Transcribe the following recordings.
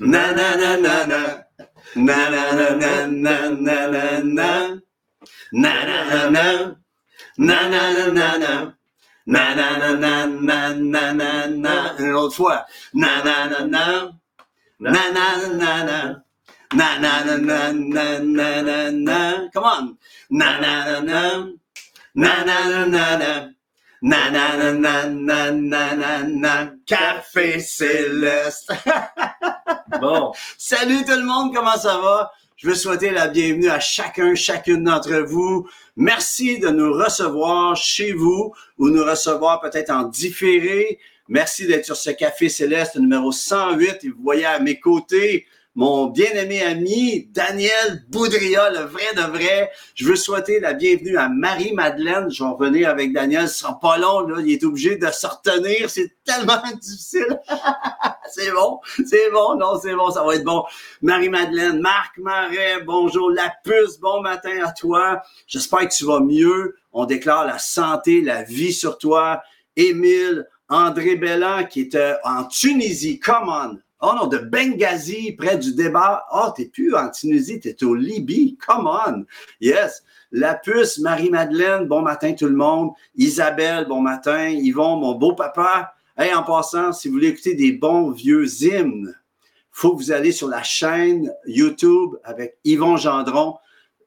Na na na na. Na na na na na. Na na na na na na na na. Na na na na. Na na na na na. Na na na na na na na na. Une autre fois. Na na na na. Na na na na na. Na na na na na na na na. Come on. Na na na na. Na na na na na. Na na na na na na na na. Café Céleste. Bon. Salut tout le monde, comment ça va? Je veux souhaiter la bienvenue à chacun, chacune d'entre vous. Merci de nous recevoir chez vous ou nous recevoir peut-être en différé. Merci d'être sur ce Café Céleste numéro 108 et vous voyez à mes côtés mon bien-aimé ami Daniel Boudria, le vrai de vrai. Je veux souhaiter la bienvenue à Marie-Madeleine. Je vais revenir avec Daniel, ce sera pas long, là. Il est obligé de se retenir. C'est tellement difficile. c'est bon, c'est bon, non, c'est bon, ça va être bon. Marie-Madeleine, Marc Marais, bonjour. La puce, bon matin à toi. J'espère que tu vas mieux. On déclare la santé, la vie sur toi. Émile, André Bellan qui était en Tunisie. Come on. Oh non, de Benghazi, près du débat. Oh, t'es plus en Tunisie, t'es au Libye. Come on. Yes. La puce, Marie-Madeleine, bon matin tout le monde. Isabelle, bon matin. Yvon, mon beau papa. Hey, en passant, si vous voulez écouter des bons vieux hymnes, faut que vous allez sur la chaîne YouTube avec Yvon Gendron.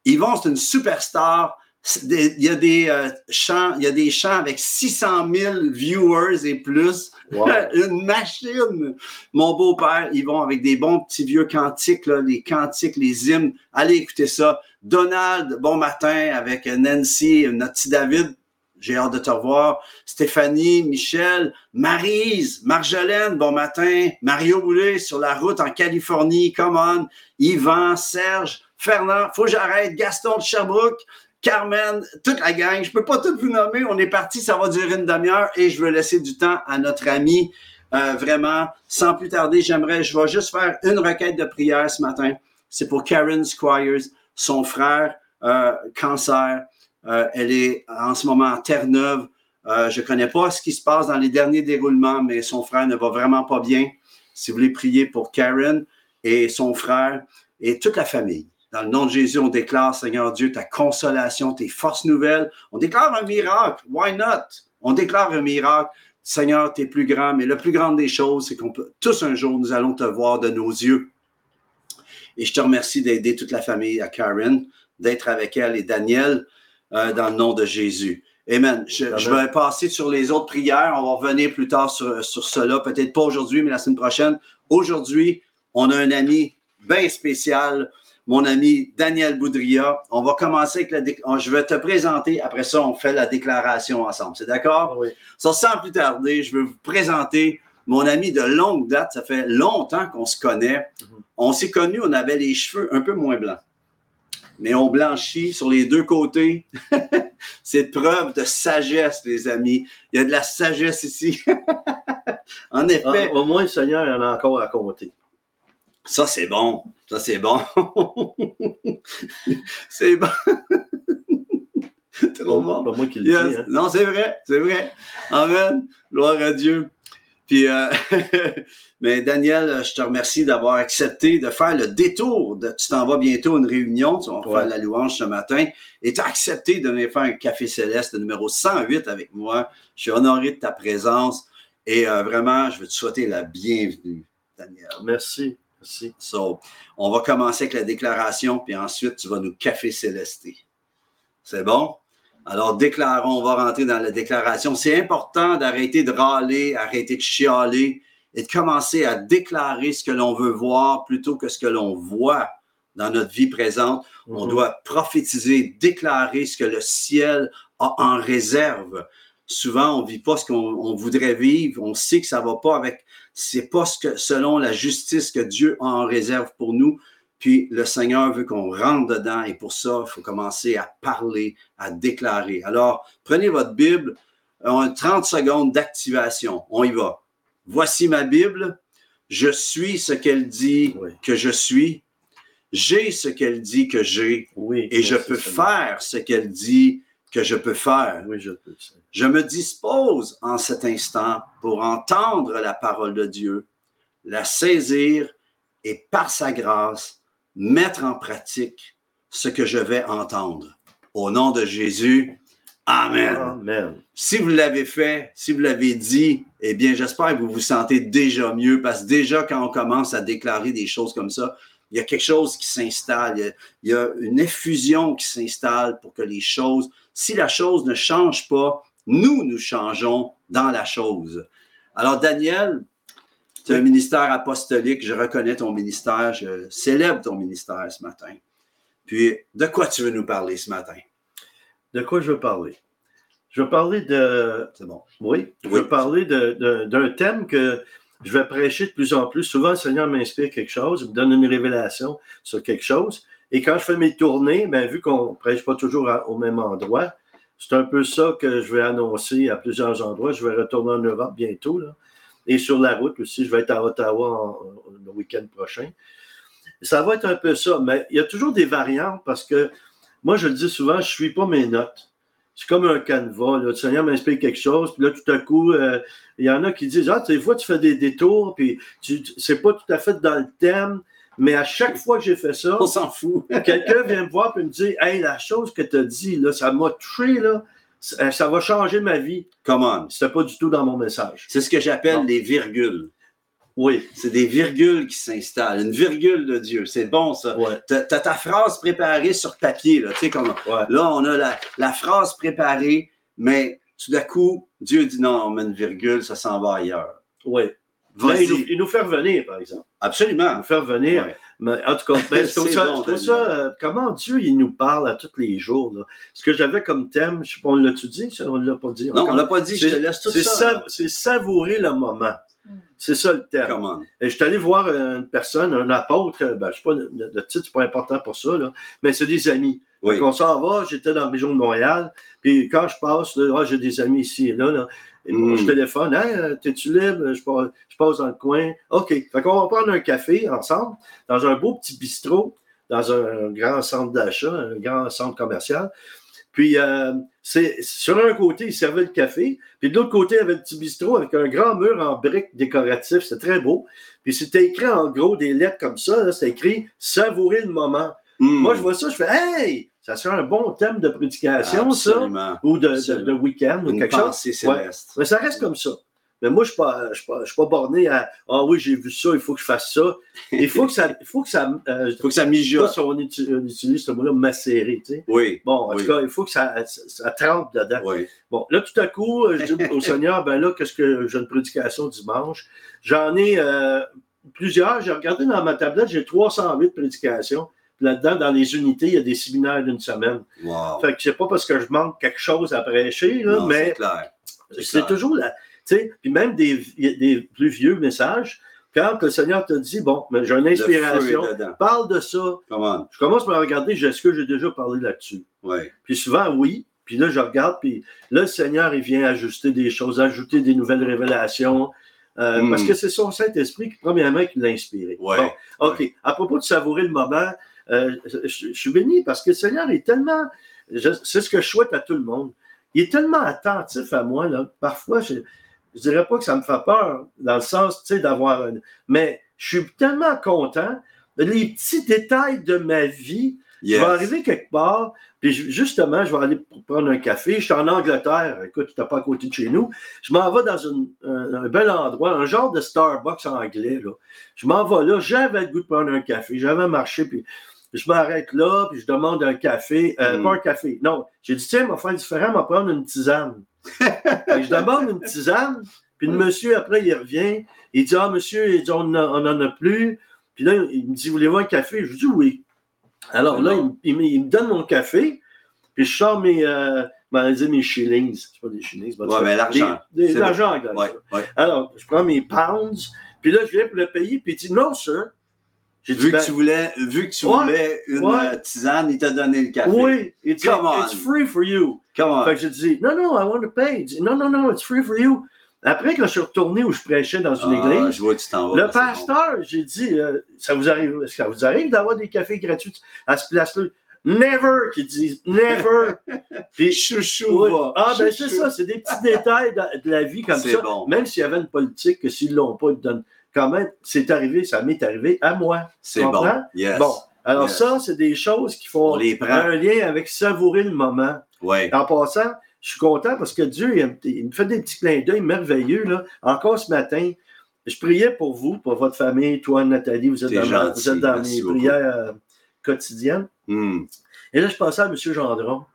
Yvon, c'est une superstar. Il y a des euh, chants, il y a des chants avec 600 000 viewers et plus. Wow. Une machine. Mon beau-père, ils vont avec des bons petits vieux cantiques, là, les cantiques, les hymnes. Allez écouter ça. Donald, bon matin avec Nancy, notre petit David. J'ai hâte de te revoir. Stéphanie, Michel, Marise, Marjolaine, bon matin. Mario Boulet sur la route en Californie, come on. Yvan, Serge, Fernand, faut que j'arrête. Gaston de Sherbrooke. Carmen, toute la gang, je peux pas tout vous nommer. On est parti, ça va durer une demi-heure et je veux laisser du temps à notre ami. Euh, vraiment, sans plus tarder, j'aimerais, je vais juste faire une requête de prière ce matin. C'est pour Karen Squires, son frère, euh, cancer. Euh, elle est en ce moment en Terre-Neuve. Je connais pas ce qui se passe dans les derniers déroulements, mais son frère ne va vraiment pas bien. Si vous voulez prier pour Karen et son frère et toute la famille. Dans le nom de Jésus, on déclare, Seigneur Dieu, ta consolation, tes forces nouvelles. On déclare un miracle. Why not? On déclare un miracle. Seigneur, tu es plus grand, mais le plus grand des choses, c'est qu'on peut, tous un jour, nous allons te voir de nos yeux. Et je te remercie d'aider toute la famille à Karen, d'être avec elle et Daniel, euh, dans le nom de Jésus. Amen. Je, je, vais passer sur les autres prières. On va revenir plus tard sur, sur cela. Peut-être pas aujourd'hui, mais la semaine prochaine. Aujourd'hui, on a un ami bien spécial mon ami Daniel Boudria. On va commencer avec la déclaration. Je vais te présenter. Après ça, on fait la déclaration ensemble. C'est d'accord? Oui. Ça, sans plus tarder, je veux vous présenter mon ami de longue date. Ça fait longtemps qu'on se connaît. Mm -hmm. On s'est connus, on avait les cheveux un peu moins blancs. Mais on blanchit sur les deux côtés. C'est preuve de sagesse, les amis. Il y a de la sagesse ici. en effet. Ah, au moins, le Seigneur en a encore à compter. Ça, c'est bon. Ça, c'est bon. c'est bon. Trop bon. Pas moi qui le Yes. dis. Hein. Non, c'est vrai. C'est vrai. Amen. Gloire à Dieu. Puis, euh, mais Daniel, je te remercie d'avoir accepté de faire le détour. De, tu t'en vas bientôt à une réunion. Tu vas Ouais. faire la louange ce matin. Et tu as accepté de venir faire un café céleste numéro 108 avec moi. Je suis honoré de ta présence. Et euh, vraiment, je veux te souhaiter la bienvenue, Daniel. Merci. Merci. So, on va commencer avec la déclaration, puis ensuite, tu vas nous café célester. C'est bon? Alors, déclarons, on va rentrer dans la déclaration. C'est important d'arrêter de râler, arrêter de chialer et de commencer à déclarer ce que l'on veut voir plutôt que ce que l'on voit dans notre vie présente. On Mhm. doit prophétiser, déclarer ce que le ciel a en réserve. Souvent, on vit pas ce qu'on on voudrait vivre. On sait que ça va pas avec, c'est pas ce que, selon la justice que Dieu a en réserve pour nous. Puis le Seigneur veut qu'on rentre dedans et pour ça, il faut commencer à parler, à déclarer. Alors, prenez votre Bible, on a 30 secondes d'activation. On y va. Voici ma Bible. Je suis ce qu'elle dit Oui. que je suis. J'ai ce qu'elle dit que j'ai. Oui. Et je peux faire ce qu'elle dit que je peux faire. Oui, je peux. Seigneur. Je me dispose en cet instant pour entendre la parole de Dieu. la saisir et par sa grâce, mettre en pratique ce que je vais entendre. Au nom de Jésus, Amen. Amen. Si vous l'avez fait, si vous l'avez dit, eh bien, j'espère que vous vous sentez déjà mieux parce que déjà, quand on commence à déclarer des choses comme ça, il y a quelque chose qui s'installe. Il, y a- il y a une effusion qui s'installe pour que les choses, si la chose ne change pas, nous, nous changeons dans la chose. Alors, Daniel, tu as un ministère apostolique, je reconnais ton ministère, je célèbre ton ministère ce matin. Puis, de quoi tu veux nous parler ce matin? De quoi je veux parler? Je veux parler de. C'est bon. Oui, je Oui. veux parler d'un thème que je vais prêcher de plus en plus. Souvent, le Seigneur m'inspire quelque chose, il me donne une révélation sur quelque chose. Et quand je fais mes tournées, ben, vu qu'on ne prêche pas toujours au même endroit, c'est un peu ça que je vais annoncer à plusieurs endroits. Je vais retourner en Europe bientôt. là. Et sur la route aussi, je vais être à Ottawa le week-end prochain. Ça va être un peu ça, mais il y a toujours des variantes parce que moi, je le dis souvent, je ne suis pas mes notes. C'est comme un canevas. Là. Le Seigneur m'inspire quelque chose, puis là, tout à coup, euh, il y en a qui disent Ah, des fois, tu fais des détours, puis tu, tu- c'est pas tout à fait dans le thème, mais à chaque fois que j'ai fait ça, On s'en fout. quelqu'un vient me voir et me dit Hey, la chose que tu as dit, là, ça m'a touché, là, ça, ça va changer ma vie. Come on. C'était pas du tout dans mon message. C'est ce que j'appelle Non. les virgules. Oui, C'est des virgules qui s'installent. Une virgule de Dieu. C'est bon, ça. ouais, T'as t'as ta phrase préparée sur papier. Là, Tu sais, comme, ouais. là on a la, la phrase préparée, mais tout d'un coup, Dieu dit non, on met une virgule, ça s'en va ailleurs. ouais. Là, il, nous, il nous fait revenir, par exemple. Il Absolument. nous fait revenir. Ouais. Mais en tout cas, ben, ça, bon, ça, euh, comment Dieu il nous parle à tous les jours. Là? Ce que j'avais comme thème, je sais pas, on l'a-tu dit? ça? On ne l'a pas dit. Non, on l'a pas dit, je te laisse tout ça. c'est savourer le moment. C'est ça le on. Et je suis allé voir une personne, un apôtre, ben, je sais pas, le, titre, c'est pas important pour ça, là, mais c'est des amis. Oui. On s'en va, j'étais dans la région de Montréal, puis quand je passe, là, ah, j'ai des amis ici et là, là et Mm. je téléphone, hey, euh, t'es-tu libre? Je passe, je passe dans le coin. OK. Fait qu'on va prendre un café ensemble, dans un beau petit bistrot, dans un grand centre d'achat, un grand centre commercial. Puis, euh, c'est, sur un côté, il servait le café, puis de l'autre côté, il y avait le petit bistrot avec un grand mur en briques décoratif. C'était très beau. Puis, c'était écrit en gros des lettres comme ça. C'était écrit Savourer le moment. Mm. Moi, je vois ça, je fais Hey, ça serait un bon thème de prédication, ça, Absolument. ou de, de, week-end, ou Une quelque chose. Mais ça reste comme ça. Mais moi, je ne suis, suis, pas- je suis pas borné à Ah oui, j'ai vu ça, il faut que je fasse ça. Il faut que ça. Il faut que ça euh, Il faut que ça mijote. si on utilise, ce mot-là, macérer. Tu sais. Oui. Bon, en Oui. tout cas, il faut que ça, ça, ça trempe dedans. Oui. Bon, là, tout à coup, je dis au Seigneur, ben là, qu'est-ce que j'ai une prédication dimanche? J'en ai euh, plusieurs. J'ai regardé dans ma tablette, j'ai 308 prédications. Puis Là-dedans, dans les unités, il y a des séminaires d'une semaine. Wow. Fait que c'est pas parce que je manque quelque chose à prêcher, là, Non, mais c'est toujours la. Sais, puis même des, des plus vieux messages, quand le Seigneur te dit, bon, mais j'ai une inspiration, parle de ça. Je commence par regarder, est-ce que j'ai déjà parlé là-dessus? Puis souvent, oui. Puis là, je regarde, puis là, le Seigneur, il vient ajuster des choses, ajouter des nouvelles révélations. euh, Mm. Parce que c'est son Saint-Esprit, qui, premièrement, qui l'a inspiré. Ouais. Bon, OK. À propos de savourer le moment, euh, je, je suis béni parce que le Seigneur est tellement. C'est ce que je souhaite à tout le monde. Il est tellement attentif à moi. Là, parfois, je ne dirais pas que ça me fait peur, dans le sens, tu sais, d'avoir. un- Mais je suis tellement content. Les petits détails de ma vie, Yes. je vais arriver quelque part, puis je- justement, je vais aller prendre un café. Je suis en Angleterre, écoute, tu n'es pas à côté de chez nous. Je m'en vais dans une- un, un bel endroit, un genre de Starbucks anglais. Là. Je m'en vais là, j'avais le goût de prendre un café, j'avais marché, puis je m'arrête là, puis je demande un café, euh, Mm. pas un café, non. J'ai dit, tiens, on va faire différent, on va prendre une tisane. Je demande une tisane, puis le monsieur, après, il revient, il dit, ah, monsieur, il dit, on n'en a plus. Puis là, il me dit, voulez-vous un café? Je dis, oui. Alors là, il, me- il me- il me donne mon café, puis je sors mes, euh, ben, dire mes shillings. C'est pas des shillings. pas Ouais, mais l'argent. l'argent anglais. Ouais. Ouais. Alors, je prends mes pounds, puis là, je viens pour le payer, puis il dit, non, sir. Vu ben, que tu voulais, vu que tu Ouais. voulais une Ouais. euh, tisane, il t'a donné le café. oui. Come on. it's free for you. Come on. Fait que j'ai dit, non, non, I want to pay. Il dit, non, non, non, it's free for you. Après, quand je suis retourné où je prêchais dans une Ah, église, je vois que tu t'en vas. le bon. pasteur, j'ai dit, euh, ça vous arrive, est-ce que ça vous arrive d'avoir des cafés gratuits à ce place-là? Never, qu'il dit, never. Puis, Chouchou, ouais. ah, ben c'est ça, c'est des petits détails de, de la vie comme C'est ça. bon. Même s'il y avait une politique que s'ils l'ont pas, ils te donnent quand même, c'est arrivé, ça m'est arrivé à moi. C'est bon. Yes. Bon, alors Yes. ça, c'est des choses qui On font les un lien avec savourer le moment. Ouais. En passant, je suis content parce que Dieu, il, me- il me fait des petits clins d'œil merveilleux. Là. Encore ce matin, je priais pour vous, pour votre famille, toi, Nathalie, vous êtes T'es dans, gentil, vous êtes dans merci mes beaucoup. prières euh, quotidiennes. Hmm. Et là, je pensais à M. Gendron.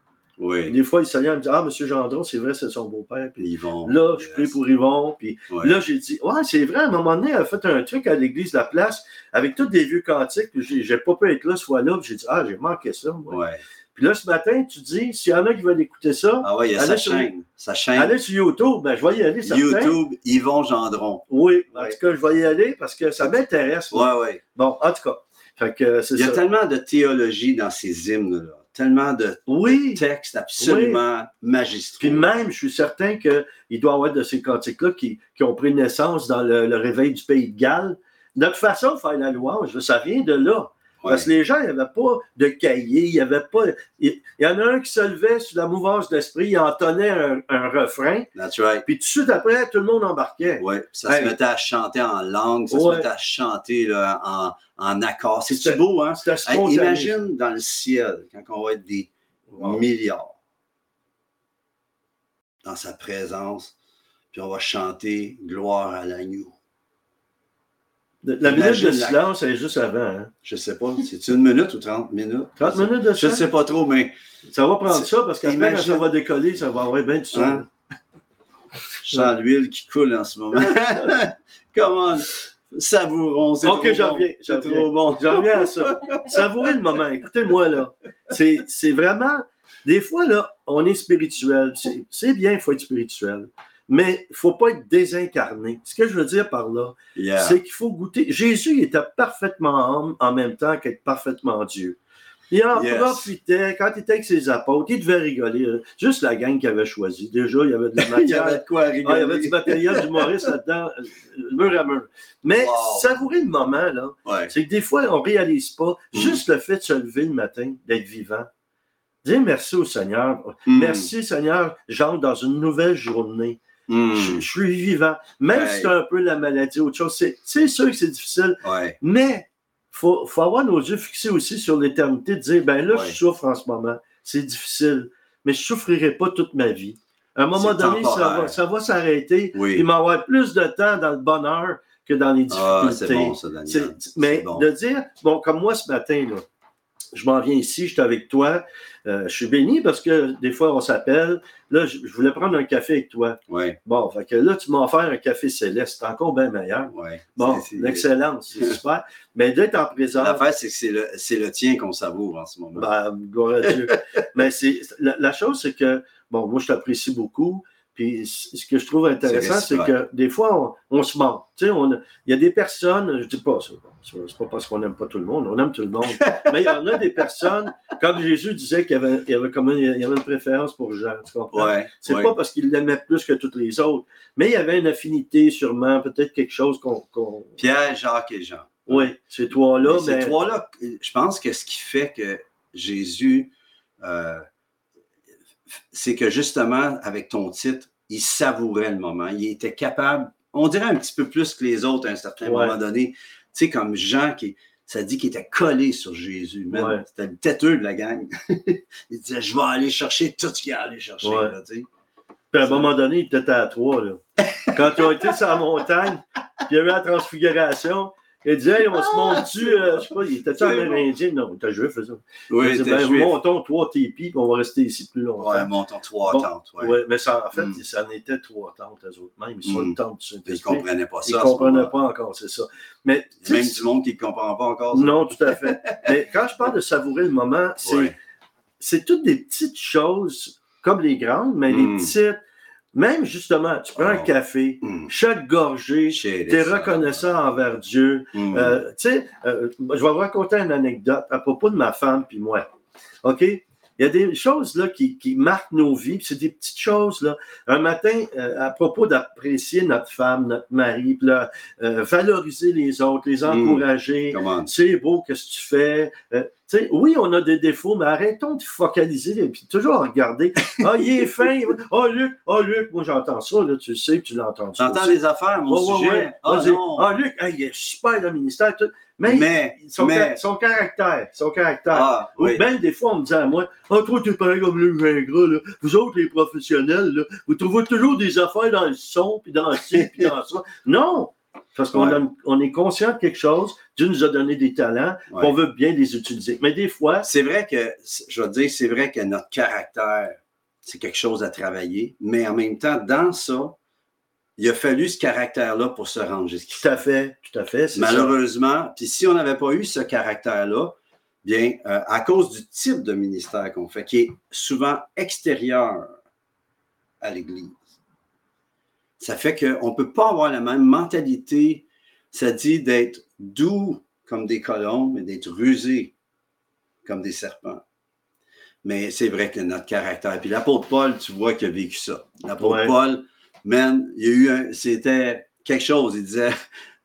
Oui. Des fois, le Seigneur me dit Ah, M. Gendron, c'est vrai, c'est son beau-père. Puis vont. là, je prie pour Yvon. Puis Ouais. là, j'ai dit Ouais, c'est vrai, à un moment donné, elle a fait un truc à l'église de la place avec tous des vieux cantiques. J'ai pas pu être là ce fois-là. J'ai dit Ah, j'ai manqué ça. moi. Ouais. Puis là, ce matin, tu dis S'il y en a qui veulent écouter ça, Ah ouais, il y a Allez sa sur- chaîne. Sa chaîne. allez sur YouTube. Ben, je vais y aller, certain. YouTube, Yvon Gendron. Oui, en Ouais. tout cas, je vais y aller parce que ça m'intéresse. là. Ouais, ouais. Bon, en tout cas. Fait que c'est Il y a ça. tellement de théologie dans ces hymnes-là. Tellement de Oui. textes absolument magistraux. Puis même, je suis certain qu'il doit y avoir de ces cantiques-là qui, qui ont pris naissance dans le, le réveil du pays de Galles. Notre façon de faire la louange, ça vient de là. Parce que les gens, il n'y avait pas de cahier, il n'y avait pas. Il, y en a un qui se levait sur la mouvance d'esprit, il entonnait un, un refrain, That's right. puis tout de suite après, tout le monde embarquait. Ouais. Ça Hey. se mettait à chanter en langue, ça Ouais. se mettait à chanter là, en, en accord. C'est beau, hein? Hey, imagine dans le ciel, quand on va être des Wow. milliards dans sa présence, puis on va chanter gloire à l'agneau. La minute de la- silence, elle est juste avant. hein. Je sais pas, c'est une minute ou 30 minutes? 30 minutes de Je silence? sais pas trop, mais Ça va prendre ça parce qu'après, quand Imagine- ça va décoller, ça va avoir bien du son. Hein? je sens l'huile qui coule en ce moment. Comment? Savourons, c'est Ok, trop j'en bon. reviens, j'en C'est reviens. trop bon. J'en reviens à ça. Savourez le moment. Écoutez-moi, là. C'est c'est vraiment. Des fois, là, on est spirituel. C'est- C'est bien, il faut être spirituel. Mais il ne faut pas être désincarné. Ce que je veux dire par là, Yeah. c'est qu'il faut goûter. Jésus il était parfaitement homme en même temps qu'être parfaitement Dieu. Il en Yes. profitait quand il était avec ses apôtres. Il devait rigoler. Juste la gang qu'il avait choisi. Déjà, il y avait de la Il y avait de quoi Ah, il y avait du matériel d'humoriste là-dedans, euh, mur à mur. Mais Wow. savourer le moment, là, Ouais. c'est que des fois, on ne réalise pas Mm. juste le fait de se lever le matin, d'être vivant. Dire merci au Seigneur. Mm. Merci, Seigneur, j'entre dans une nouvelle journée. Je, je suis vivant. Même si c'est un peu la maladie, autre chose, c'est sûr que c'est difficile, Ouais. mais il faut, faut avoir nos yeux fixés aussi sur l'éternité, de dire, ben là, Ouais. je souffre en ce moment, c'est difficile, mais je ne souffrirai pas toute ma vie. À un moment donné, ça va, ça va s'arrêter. Oui. Il m'avoir plus de temps dans le bonheur que dans les Ah, difficultés. bon, ça, mais bon. de dire, bon, comme moi ce matin, là, je m'en viens ici, je suis avec toi, euh, je suis béni parce que des fois on s'appelle. Là, je, je voulais prendre un café avec toi. Ouais, Bon, fait que là, tu m'as offert un café céleste, c'est encore bien meilleur. ouais. Bon, l'excellence, c'est super. Mais d'être en présence, L'affaire, c'est que c'est le, c'est le tien qu'on savoure en ce moment. ben, gloire à Dieu. Mais c'est la, la chose, c'est que, bon, moi, je t'apprécie beaucoup. Puis ce que je trouve intéressant, C'est que des fois, on, on se ment. Tu sais, il y a des personnes, je dis pas c'est pas parce qu'on n'aime pas tout le monde, on aime tout le monde. mais il y en a des personnes, comme Jésus disait qu'il y avait, il y avait, comme une, il y avait une préférence pour Jean. Tu comprends? ouais. C'est ouais. pas parce qu'il l'aimait plus que toutes les autres, mais il y avait une affinité sûrement, peut-être quelque chose qu'on. Pierre, Jacques et Jean. Oui, ces trois-là, Ces trois-là, je pense que ce qui fait que Jésus, euh, c'est que justement, avec ton titre, il savourait le moment. Il était capable, on dirait un petit peu plus que les autres à un certain Ouais. moment donné. Tu sais, comme Jean, qui, ça dit qu'il était collé sur Jésus. Même. Ouais. C'était le têteux de la gang. il disait, je vais aller chercher tout ce qu'il y a à aller chercher. Ouais. là. Puis à un moment donné, il était à trois. Là. Quand ils ont été sur la montagne, puis il y avait la transfiguration, il disait hey, on se monte-tu, euh, je sais pas, il était-tu amérindien? Non, il était juif, ça. Oui, il disait, c'était ben, juif. montons trois tipis, puis on va rester ici plus longtemps. Ouais, montons trois Bon, tentes. Ouais. Ouais, mais ça, en fait, Mm. ça en était trois tentes, eux autres mêmes. Ils sont Mm. une tente du Ils ne Saint-Esprit. comprenaient pas ça. Ils comprenaient pas encore, c'est ça. Mais, Il y a tu même du monde qui ne comprend pas encore. ça. non, tout à fait. mais quand je parle de savourer le moment, c'est Ouais. c'est toutes des petites choses, comme les grandes, mais Mm. les petites. Même justement, tu prends un café, Mm. chaque gorgée, tu es reconnaissant envers Dieu. Mm. Euh, tu sais, euh, je vais vous raconter une anecdote à propos de ma femme puis moi. OK? Il y a des choses là, qui, qui marquent nos vies, puis c'est des petites choses. Là. Un matin, euh, à propos d'apprécier notre femme, notre mari, puis là, euh, valoriser les autres, les Mm. encourager. C'est beau, qu'est-ce que tu fais? Euh, oui, on a des défauts, mais arrêtons de focaliser et puis toujours regarder. Ah, il est fin. Ah, Luc, ah, Luc, moi j'entends ça, là, tu sais, tu l'entends. J'entends les affaires, mon ouais, sujet. ouais. Ah. Ah, Luc, hey, il est super le ministère. tout. Mais, mais, son, mais, ca- son caractère, son caractère. ah, Ou oui. Ben, des fois, on me disait à moi, ah, toi, t'es pareil comme Luc Gingras, là. Vous autres, les professionnels, là, vous trouvez toujours des affaires dans le son, puis dans ci, puis dans ça. Non! Parce qu'on Ouais. a- on est conscient de quelque chose, Dieu nous a donné des talents, Ouais. on veut bien les utiliser. Mais des fois, C'est vrai que, je veux dire, c'est vrai que notre caractère, c'est quelque chose à travailler, mais en même temps, dans ça, il a fallu ce caractère-là pour se rendre jusqu'ici. tout à fait, tout à fait. Malheureusement, puis si on n'avait pas eu ce caractère-là, bien, euh, à cause du type de ministère qu'on fait, qui est souvent extérieur à l'Église, ça fait qu'on ne peut pas avoir la même mentalité, ça dit d'être doux comme des colombes, mais d'être rusé comme des serpents. Mais c'est vrai que notre caractère. Puis l'apôtre Paul, tu vois qu'il a vécu ça. L'apôtre Ouais. Paul, man, il y a eu un. C'était quelque chose. Il disait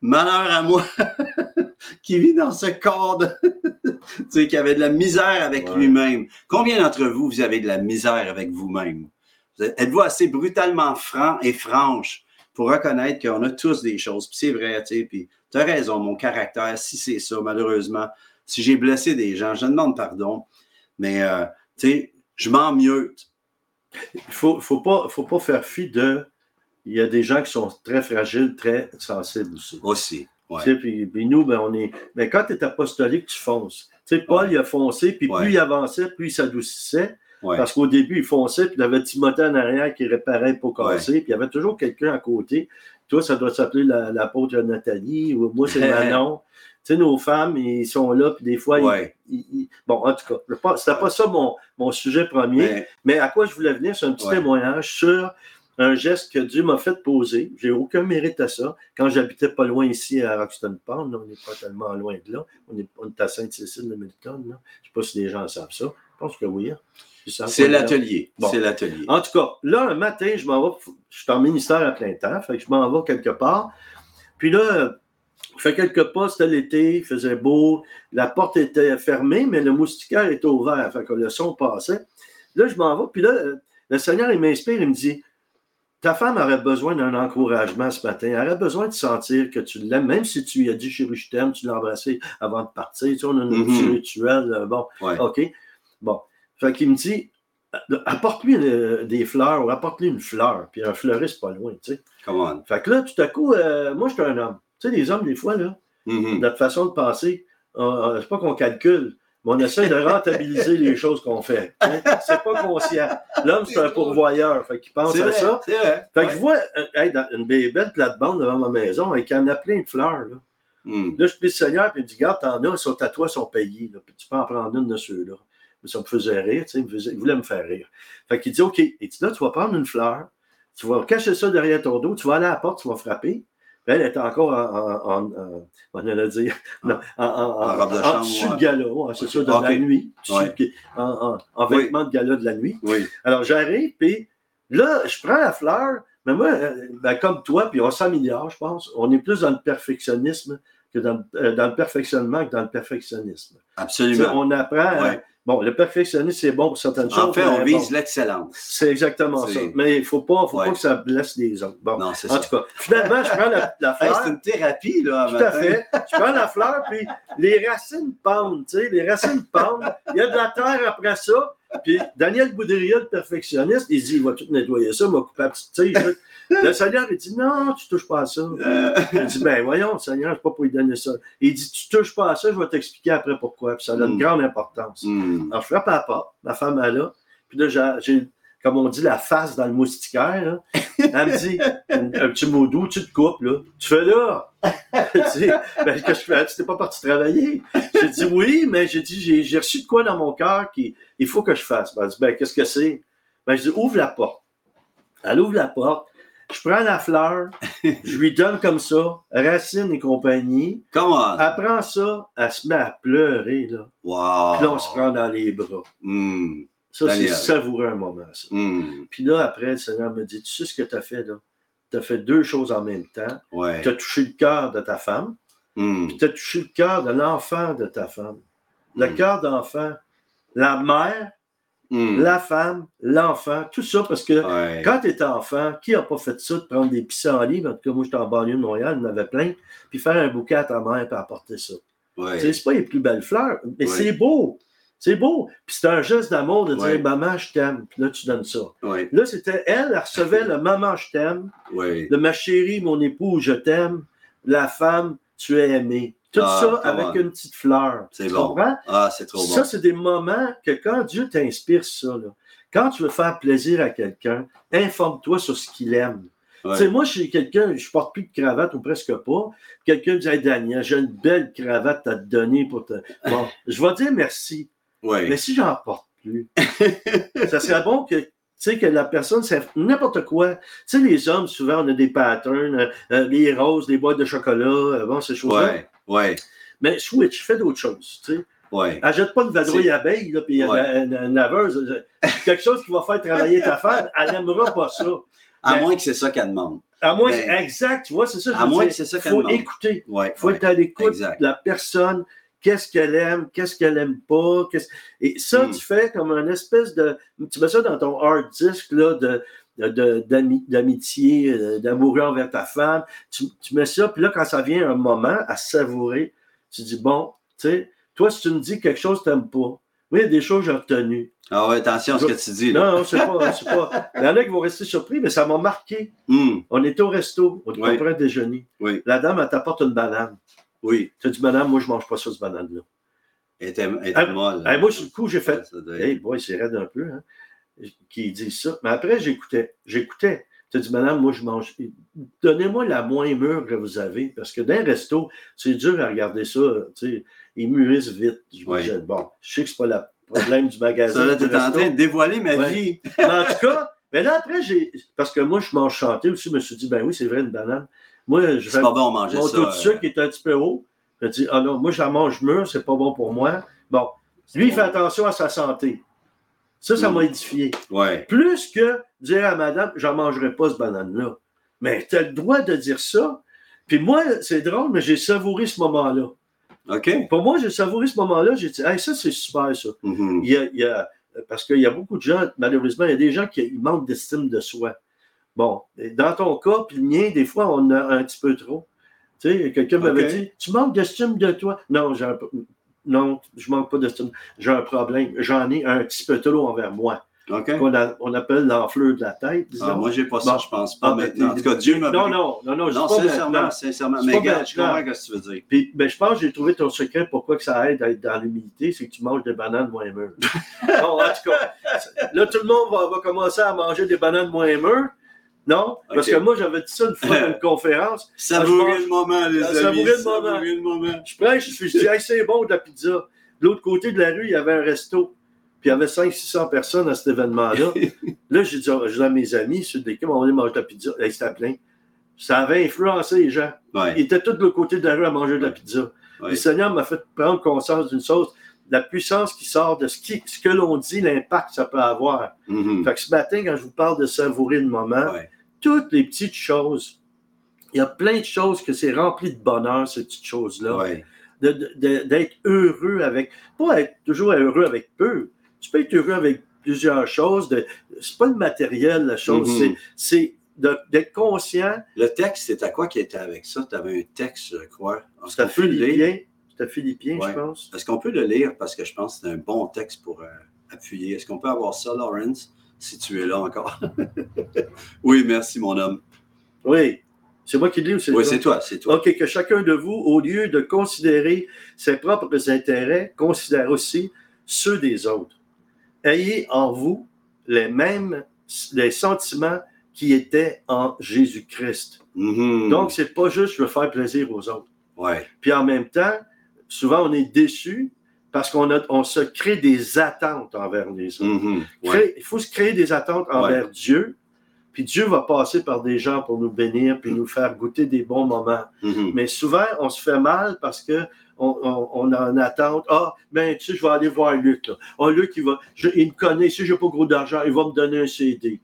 Malheur à moi qui vit dans ce corps de. tu sais, qui avait de la misère avec Ouais. lui-même. Combien d'entre vous, vous avez de la misère avec vous-même? Vous êtes- Êtes-vous assez brutalement franc et franche pour reconnaître qu'on a tous des choses? Puis c'est vrai, tu sais. Puis tu as raison, mon caractère, si c'est ça, malheureusement, si j'ai blessé des gens, je demande pardon. Mais, euh, tu sais, je m'en mieux. Il faut, faut, pas, faut pas faire fi de. Il y a des gens qui sont très fragiles, très sensibles aussi. Aussi. Ouais. Tu sais, puis, puis nous, ben, on est. Mais quand tu es apostolique, tu fonces. Tu sais, Paul, Ouais. il a foncé, puis Ouais. plus il avançait, plus il s'adoucissait. Parce qu'au début, il fonçait, puis il avait Timothée en arrière qui réparait pour casser, puis il y avait toujours quelqu'un à côté. Toi, ça doit s'appeler la- l'apôtre Nathalie, ou moi, c'est Manon. tu sais, nos femmes, ils sont là, puis des fois, ils- Ouais. ils- ils- bon, en tout cas, c'était pas ça mon, mon sujet premier. Mais, Mais à quoi je voulais venir, c'est un petit témoignage sur un geste que Dieu m'a fait poser. J'ai aucun mérite à ça. Quand j'habitais pas loin ici à Roxton Pond, on n'est pas tellement loin de là. On est, on est à Sainte-Cécile de Milton. Là. Je sais pas si les gens savent ça. Je pense que oui. hein. C'est l'atelier. Bon. C'est l'atelier. En tout cas, là, un matin, je m'en vais, je suis en ministère à plein temps, fait que je m'en vais quelque part. Puis là, je fais quelques pas, c'était l'été, il faisait beau, la porte était fermée, mais le moustiquaire était ouvert, fait que le son passait. Là, je m'en vais, puis là, le Seigneur, il m'inspire, il me dit Ta femme aurait besoin d'un encouragement ce matin, elle aurait besoin de sentir que tu l'aimes, même si tu lui as dit chérie, je t'aime, tu l'as embrassé avant de partir, tu sais, on a Mhm. petit rituel, euh, bon. Ouais. OK. Bon. Fait qu'il me dit euh, apporte-lui euh, des fleurs ou apporte-lui une fleur. Puis un fleuriste pas loin, tu sais. Come on. Fait que là, tout à coup, euh, moi, je suis un homme. Tu sais, les hommes, des fois, là, Mhm. notre façon de penser, euh, c'est pas qu'on calcule, mais on essaie de rentabiliser les choses qu'on fait. C'est pas conscient. L'homme, c'est un pourvoyeur. Fait qu'il pense à vrai, ça. vrai. Fait que Ouais. je vois euh, hey, dans une belle plate-bande devant ma maison avec en a plein de fleurs. Là. Mhm. Là, je prie le Seigneur, puis il me dit Garde, t'en as, ils sont à toi, ils sont payés. Là, puis tu peux en prendre une de ceux-là. Mais ça me faisait rire, tu sais, il, me faisait- il voulait me faire rire. Fait qu'il dit OK, et tu, là, tu vas prendre une fleur, tu vas cacher ça derrière ton dos, tu vas aller à la porte, tu vas frapper. Elle est encore en, en, en- en- on allait dire, non, en, en, robe de en chambre, ouais. de gala, c'est ça, de Ok. la nuit, Ouais. en, en, en Oui. vêtements de gala de la nuit. Oui. Alors j'arrive, puis là, je prends la fleur, mais moi, euh, ben, comme toi, puis on s'améliore, je pense, on est plus dans le perfectionnisme que dans, le- euh, dans le perfectionnement que dans le perfectionnisme. Absolument. on apprend, euh, Ouais. Bon, le perfectionnisme, c'est bon pour certaines choses. En fait, on vise bon, l'excellence. c'est exactement ça. Mais il ne faut, pas, faut Ouais. pas que ça blesse les autres. Bon, Non, c'est en ça. tout cas, finalement, je prends la, la Hey, fleur. c'est une thérapie, là, Tout à fait. Je prends la fleur, puis les racines pendent, tu sais, les racines pendent. Il y a de la terre après ça. Puis Daniel Boudria, le perfectionniste, il dit, il va tout nettoyer ça, il va couper la petite tige. Le Seigneur, il dit, non, tu touches pas à ça. Il dit, ben voyons, Seigneur, c'est pas pour lui donner ça. Il dit, tu touches pas à ça, je vais t'expliquer après pourquoi. Puis ça a une Mm. grande importance. hmm. Alors, je frappe à la porte, ma femme est là. Puis là, j'ai, comme on dit, la face dans le moustiquaire. là. Elle me dit, un, un petit mot doux, tu te coupes, là. Tu fais là. Tu sais, ben, que je fais? Tu t'es pas parti travailler. J'ai dit oui, mais j'ai dit, j'ai, reçu de quoi dans mon cœur qu'il il faut que je fasse. Ben, elle dit, ben, qu'est-ce que c'est? Ben, je dis, ouvre la porte. Elle ouvre la porte. Je prends la fleur, je lui donne comme ça, racine et compagnie. Come on. Elle prend ça, elle se met à pleurer, là. Wow. Puis là, on se prend dans les bras. Hmm. Ça, c'est savoureux un moment, ça. Hmm. Puis là, après, le Seigneur me dit, tu sais ce que tu as fait, là? Tu as fait deux choses en même temps. Ouais. Tu as touché le cœur de ta femme, Hmm. puis tu as touché le cœur de l'enfant de ta femme. le Mm. cœur d'enfant, la mère, Hmm. la femme, l'enfant, tout ça parce que Ouais. quand tu étais enfant, qui n'a pas fait ça de prendre des pissenlits? En tout cas, moi, j'étais en banlieue de Montréal, il y en avait plein, puis faire un bouquet à ta mère et apporter ça. Ouais. Tu sais, C'est pas les plus belles fleurs, mais c'est beau. C'est beau. Puis c'est un geste d'amour de dire. Maman, je t'aime. Puis là, tu donnes ça. Ouais. Là, c'était elle, elle recevait le Maman, je t'aime. Ouais. de ma chérie, mon époux, je t'aime, la femme, tu es aimée. Tout Ah, ça avec une petite fleur. C'est Tu bon. comprends? Ah, c'est trop Ça, bon. c'est des moments que quand Dieu t'inspire ça, là, quand tu veux faire plaisir à quelqu'un, informe-toi sur ce qu'il aime. Ouais. Tu sais, moi, chez quelqu'un, je porte plus de cravate ou presque pas. Quelqu'un me dit Hey, Daniel, j'ai une belle cravate à te donner pour te. Bon, je vais dire merci. Ouais. Mais si j'en porte plus, ça serait bon que, tu sais, que la personne, c'est n'importe quoi. Tu sais, les hommes, souvent, on a des patterns, euh, euh, les roses, les boîtes de chocolat, euh, bon, ces choses-là. Ouais. Ouais. Mais switch, fais d'autres choses, tu sais. Ouais. Achète pas une vadrouille C'est- abeille, là, puis Ouais. une, une laveuse. euh, Quelque chose qui va faire travailler ta femme, elle n'aimera pas ça. À Mais- moins que c'est ça qu'elle demande. À moins, Mais- exact, tu vois, c'est ça. À moins dire. que c'est ça qu'elle faut demande. écouter. Ouais. Il faut être à l'écoute de la personne, qu'est-ce qu'elle aime, qu'est-ce qu'elle aime pas. Et ça, Mm. tu fais comme un espèce de. Tu mets ça dans ton hard disk là, de, de- d'ami- d'amitié, euh, d'amour envers ta femme. Tu, tu mets ça, puis là, quand ça vient un moment à savourer, tu dis bon, tu sais, toi, si tu me dis quelque chose que tu n'aimes pas, oui, il y a des choses que j'ai retenues. Ah ouais, attention à ce que tu dis. là. Non, non, c'est pas, c'est pas. Il y en a qui vont rester surpris, mais ça m'a marqué. Hmm. On était au resto, on était Oui. déjeuner. Oui. La dame, elle t'apporte une banane. Oui. Tu dis, madame, moi, je mange pas ça, cette banane-là. Elle était, elle était Ah, molle. Hey, moi, sur le coup, j'ai fait, hey, boy, c'est raide un peu, hein, qui dit ça. Mais après, j'écoutais. J'écoutais. Tu dis, madame, moi, je mange. Donnez-moi la moins mûre que vous avez, parce que dans un resto, c'est dur à regarder ça. Tu sais, ils mûrissent vite. j'imagine. Bon, je sais que c'est pas le problème du magasin. Ça, du t'es en train de dévoiler ma Ouais. vie. Mais en tout cas, mais là, après, j'ai. Parce que moi, je mange chanté aussi, je me suis dit, ben oui, c'est vrai, une banane. Moi, je C'est pas bon manger mon ça. taux de euh, sucre est un petit peu haut. Je dis, ah non, moi, je la mange mûre, c'est pas bon pour moi. Bon, lui, il fait attention à sa santé. Ça, ça Mm. m'a édifié. Ouais. Plus que dire à madame, j'en mangerai pas ce banane-là. Mais tu as le droit de dire ça. Puis moi, c'est drôle, mais j'ai savouré ce moment-là. OK. Pour moi, j'ai savouré ce moment-là. J'ai dit, hey, ça, c'est super, ça. Mhm. Il y a, il y a- parce qu'il y a beaucoup de gens, malheureusement, il y a des gens qui ils manquent d'estime de soi. Bon, dans ton cas, puis le mien, des fois, on a un petit peu trop. Tu sais, quelqu'un m'avait dit Tu manques d'estime de toi Non, j'ai un- non, je manque pas d'estime. J'ai un problème. J'en ai un petit peu trop envers moi. Qu'on a- on appelle l'enfleur de la tête. disons. Ah, moi, j'ai pas ça, je pense pas Ah, ben, maintenant. En tout cas, Dieu m'a Non, non, non, non, je Non, sincèrement, sincèrement. Mais regarde, je comprends ce que tu veux dire. Puis, ben, je pense que j'ai trouvé ton secret pourquoi que ça aide à être dans l'humilité, c'est que tu manges des bananes moins mûres. bon, en tout cas, là, tout le monde va, va commencer à manger des bananes moins mûres. Non? Parce que moi, j'avais dit ça une fois dans une conférence. Savourer mange- le moment, les Ah, amis. savourer le moment. Je prêche, je dis, hey, c'est bon de la pizza. De l'autre côté de la rue, il y avait un resto. Puis il y avait 500-600 personnes à cet événement-là. là, j'ai dit, j'ai dit à mes amis, sur des on va aller manger de la pizza. Là, c'était plein. Ça avait influencé les gens. Ils étaient tous de l'autre côté de la rue à manger de la pizza. Ouais. Le Seigneur m'a fait prendre conscience d'une chose, la puissance qui sort de ce, qui- ce que l'on dit, l'impact que ça peut avoir. Mhm. Fait que ce matin, quand je vous parle de savourer le moment, Ouais. Toutes les petites choses, il y a plein de choses que c'est rempli de bonheur, ces petites choses-là. Ouais. D'être heureux avec, pas être toujours heureux avec peu. Tu peux être heureux avec plusieurs choses. C'est pas le matériel, la chose, Mhm. c'est- d'être conscient. Le texte, c'était quoi qui était avec ça? Tu avais un texte, je crois. C'était philippien, c'était philippien, Ouais. je pense. Est-ce qu'on peut le lire? Parce que je pense que c'est un bon texte pour euh, appuyer. Est-ce qu'on peut avoir ça, Lawrence, si tu es là encore? oui, merci, mon homme. Oui. C'est moi qui le lis ou c'est Oui, toi? c'est toi, c'est toi. OK, que chacun de vous, au lieu de considérer ses propres intérêts, considère aussi ceux des autres. Ayez en vous les mêmes les sentiments qui étaient en Jésus-Christ. Mhm. Donc, c'est pas juste je veux faire plaisir aux autres. ouais. Puis en même temps, souvent on est déçu parce qu'on on se crée des attentes envers les autres. Mhm. Ouais. Il faut se créer des attentes envers Dieu. Puis Dieu va passer par des gens pour nous bénir, puis nous faire goûter des bons moments. Mhm. Mais souvent, on se fait mal parce que on, on- on a une attente. Ah, ben, tu sais, je vais aller voir Luc. Là. Ah, Luc, il, va, je- il me connaît. Si je n'ai pas gros d'argent, il va me donner un CD.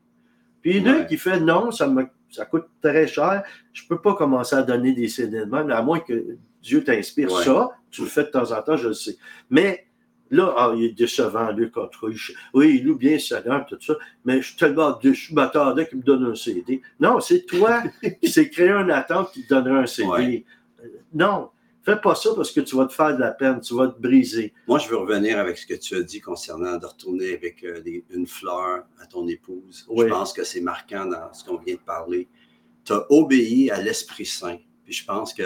Puis Luc, Ouais. il fait non, ça, me, ça coûte très cher. Je ne peux pas commencer à donner des CD de même, à moins que Dieu t'inspire ça. Tu le fais de temps en temps, je le sais. Mais Là, ah, il est décevant, lui, contre Oui, il loue bien Seigneur, tout ça, mais je suis tellement déçu, je m'attendais qu'il me donne un CD. Non, c'est toi qui s'est créé une attente qui te donnerait un CD. Non, fais pas ça parce que tu vas te faire de la peine, tu vas te briser. Moi, je veux revenir avec ce que tu as dit concernant de retourner avec euh, une fleur à ton épouse. Je pense que c'est marquant dans ce qu'on vient de parler. Tu as obéi à l'Esprit Saint. Puis je pense que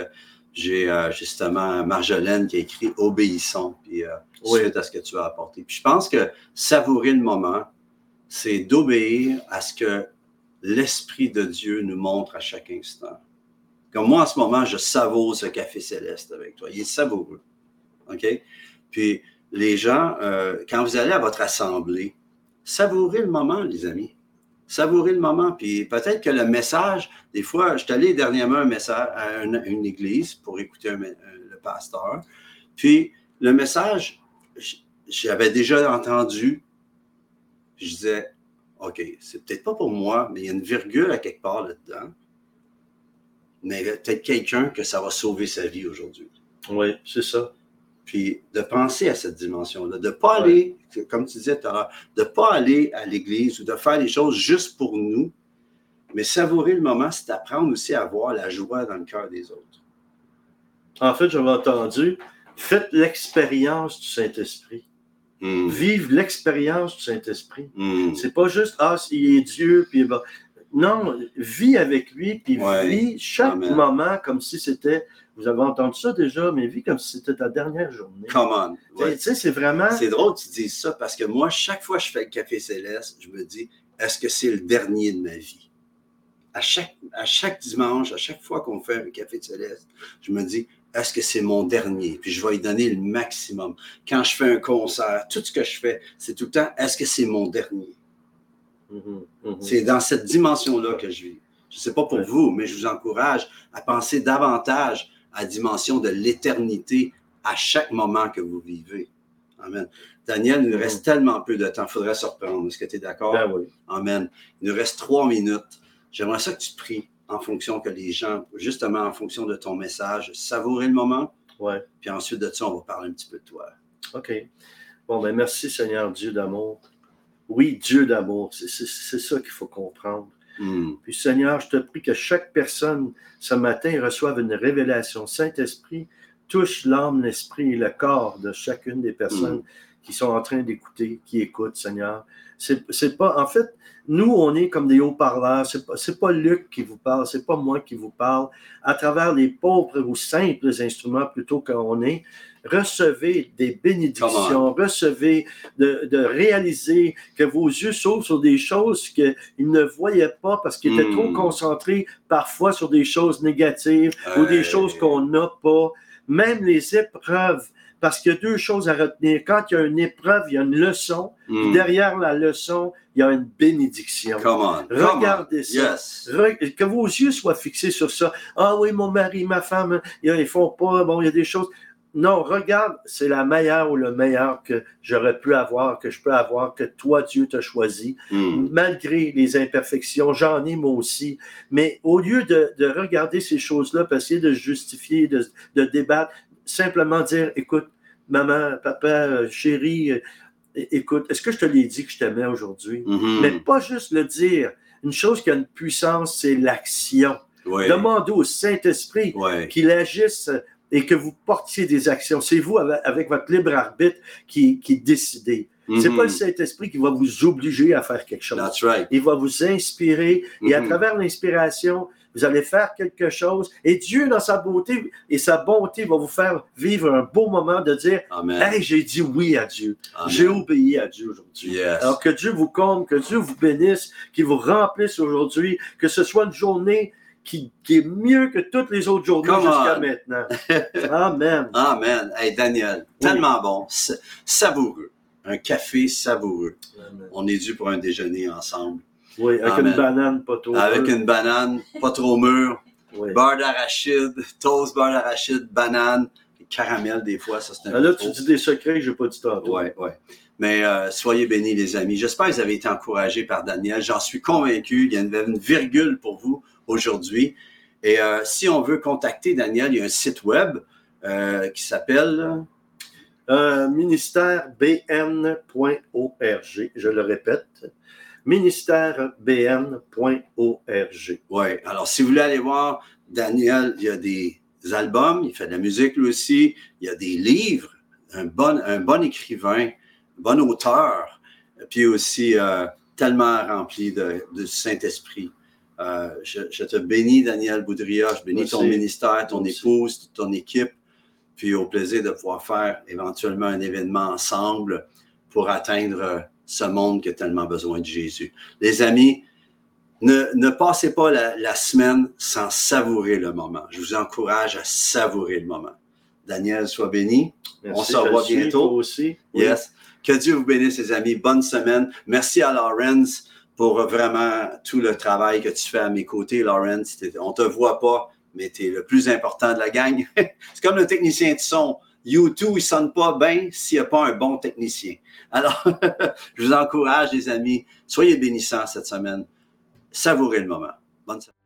j'ai euh, justement Marjolaine qui a écrit Obéissons, puis euh, suite à ce que tu as apporté. Puis je pense que savourer le moment, c'est d'obéir à ce que l'Esprit de Dieu nous montre à chaque instant. Comme moi, en ce moment, je savoure ce café céleste avec toi. Il est savoureux. OK? Puis les gens, euh, quand vous allez à votre assemblée, savourez le moment, les amis savourer le moment. Puis peut-être que le message, des fois, je suis allé dernièrement un message à une, église pour écouter le pasteur. Puis le message, j'avais déjà entendu. je disais, OK, c'est peut-être pas pour moi, mais il y a une virgule à quelque part là-dedans. Mais peut-être quelqu'un que ça va sauver sa vie aujourd'hui. Oui, c'est ça. Puis de penser à cette dimension-là, de ne pas aller, comme tu disais tout à l'heure, de ne pas aller à l'église ou de faire les choses juste pour nous, mais savourer le moment, c'est apprendre aussi à voir la joie dans le cœur des autres. En fait, j'avais entendu, faites l'expérience du Saint-Esprit. Hmm. Vive l'expérience du Saint-Esprit. Hmm. C'est pas juste, ah, il est Dieu, puis Non, vis avec lui, puis vis chaque moment comme si c'était vous avez entendu ça déjà, mais vis comme si c'était ta dernière journée. Come on. Tu sais, c'est vraiment. C'est drôle que tu dises ça parce que moi, chaque fois que je fais le café céleste, je me dis, est-ce que c'est le dernier de ma vie? À chaque, à chaque dimanche, à chaque fois qu'on fait un café céleste, je me dis, est-ce que c'est mon dernier? Puis je vais y donner le maximum. Quand je fais un concert, tout ce que je fais, c'est tout le temps, est-ce que c'est mon dernier? Mm-hmm, mm-hmm. C'est dans cette dimension-là que je vis. Je ne sais pas pour vous, mais je vous encourage à penser davantage à la dimension de l'éternité à chaque moment que vous vivez. Amen. Daniel, il nous reste tellement peu de temps, il faudrait se reprendre. Est-ce que tu es d'accord? Ben oui. Amen. Il nous reste trois minutes. J'aimerais ça que tu pries en fonction que les gens, justement en fonction de ton message, savourer le moment. Ouais. Puis ensuite de ça, on va parler un petit peu de toi. OK. Bon, ben merci Seigneur Dieu d'amour. Oui, Dieu d'amour, c'est ça qu'il faut comprendre. Hmm. Puis Seigneur, je te prie que chaque personne ce matin reçoive une révélation. Saint-Esprit, touche l'âme, l'esprit et le corps de chacune des personnes hmm. Qui sont en train d'écouter, qui écoutent, Seigneur. C'est pas, en fait, nous, on est comme des haut-parleurs. C'est pas, pas Luc qui vous parle, c'est pas moi qui vous parle. À travers les pauvres ou simples instruments plutôt qu'on est, recevez des bénédictions, recevez de, réaliser que vos yeux s'ouvrent sur des choses qu'ils ne voyaient pas parce qu'ils étaient trop hmm. concentrés parfois sur des choses négatives ou des choses qu'on n'a pas. Même les épreuves, parce qu'il y a deux choses à retenir. Quand il y a une épreuve, il y a une leçon. Hmm. Derrière la leçon, il y a une bénédiction. Regardez ça. que vos yeux soient fixés sur ça. Ah oui, mon mari, ma femme, ils font pas. Bon, il y a des choses. Non, regarde, c'est la meilleure ou le meilleur que j'aurais pu avoir, que je peux avoir, que toi, Dieu t'a choisi, hmm. malgré les imperfections. J'en ai moi aussi. Mais au lieu de, regarder ces choses-là, essayer de justifier, de, débattre, simplement dire, écoute, maman, papa, chérie, euh, écoute, est-ce que je te l'ai dit que je t'aimais aujourd'hui? Mm-hmm. Mais pas juste le dire. Une chose qui a une puissance, c'est l'action. Demandez au Saint-Esprit qu'il agisse et que vous portiez des actions. C'est vous, avec, votre libre arbitre, qui, qui décidez. C'est pas le mm-hmm. Saint-Esprit qui va vous obliger à faire quelque chose. Il va vous inspirer et à mm-hmm. travers l'inspiration, vous allez faire quelque chose et Dieu, dans sa beauté et sa bonté, va vous faire vivre un beau moment de dire Hey, j'ai dit oui à Dieu. J'ai obéi à Dieu aujourd'hui. Alors que Dieu vous comble, que Dieu vous bénisse, qu'il vous remplisse aujourd'hui, que ce soit une journée qui, est mieux que toutes les autres journées jusqu'à maintenant. Amen. Amen. Hey, Daniel, tellement bon, savoureux. Un café savoureux. On est dû pour un déjeuner ensemble. Oui, avec une banane pas trop Avec une banane pas trop mûre. Beurre d'arachide, toast, beurre d'arachide, banane, caramel des fois, ça c'est un ah, Là, tu dis des secrets que je n'ai pas dit tantôt. Oui, oui. Mais euh, soyez bénis, les amis. J'espère que vous avez été encouragés par Daniel. J'en suis convaincu. Il y a une virgule pour vous aujourd'hui. Et euh, si on veut contacter Daniel, il y a un site web euh, qui s'appelle Euh, ministère bn.org, je le répète, ministèrebn.org. Oui, alors si vous voulez aller voir Daniel, il y a des albums, il fait de la musique lui aussi, il y a des livres, un bon, un bon écrivain, un bon auteur, puis aussi euh, tellement rempli de, Saint-Esprit. Euh, je, te bénis, Daniel Boudria, je bénis ton ministère, ton épouse, ton équipe, puis au plaisir de pouvoir faire éventuellement un événement ensemble pour atteindre ce monde qui a tellement besoin de Jésus. Les amis, ne, passez pas la, semaine sans savourer le moment. Je vous encourage à savourer le moment. Daniel, sois béni. On se revoit bientôt. aussi. Yes. Que Dieu vous bénisse, les amis. Bonne semaine. Merci à Lawrence pour vraiment tout le travail que tu fais à mes côtés, Lawrence. On te voit pas, mais tu es le plus important de la gang. C'est comme le technicien de son. YouTube, il sonne pas bien s'il n'y a pas un bon technicien. Alors, je vous encourage, les amis, soyez bénissants cette semaine. Savourez le moment. Bonne semaine.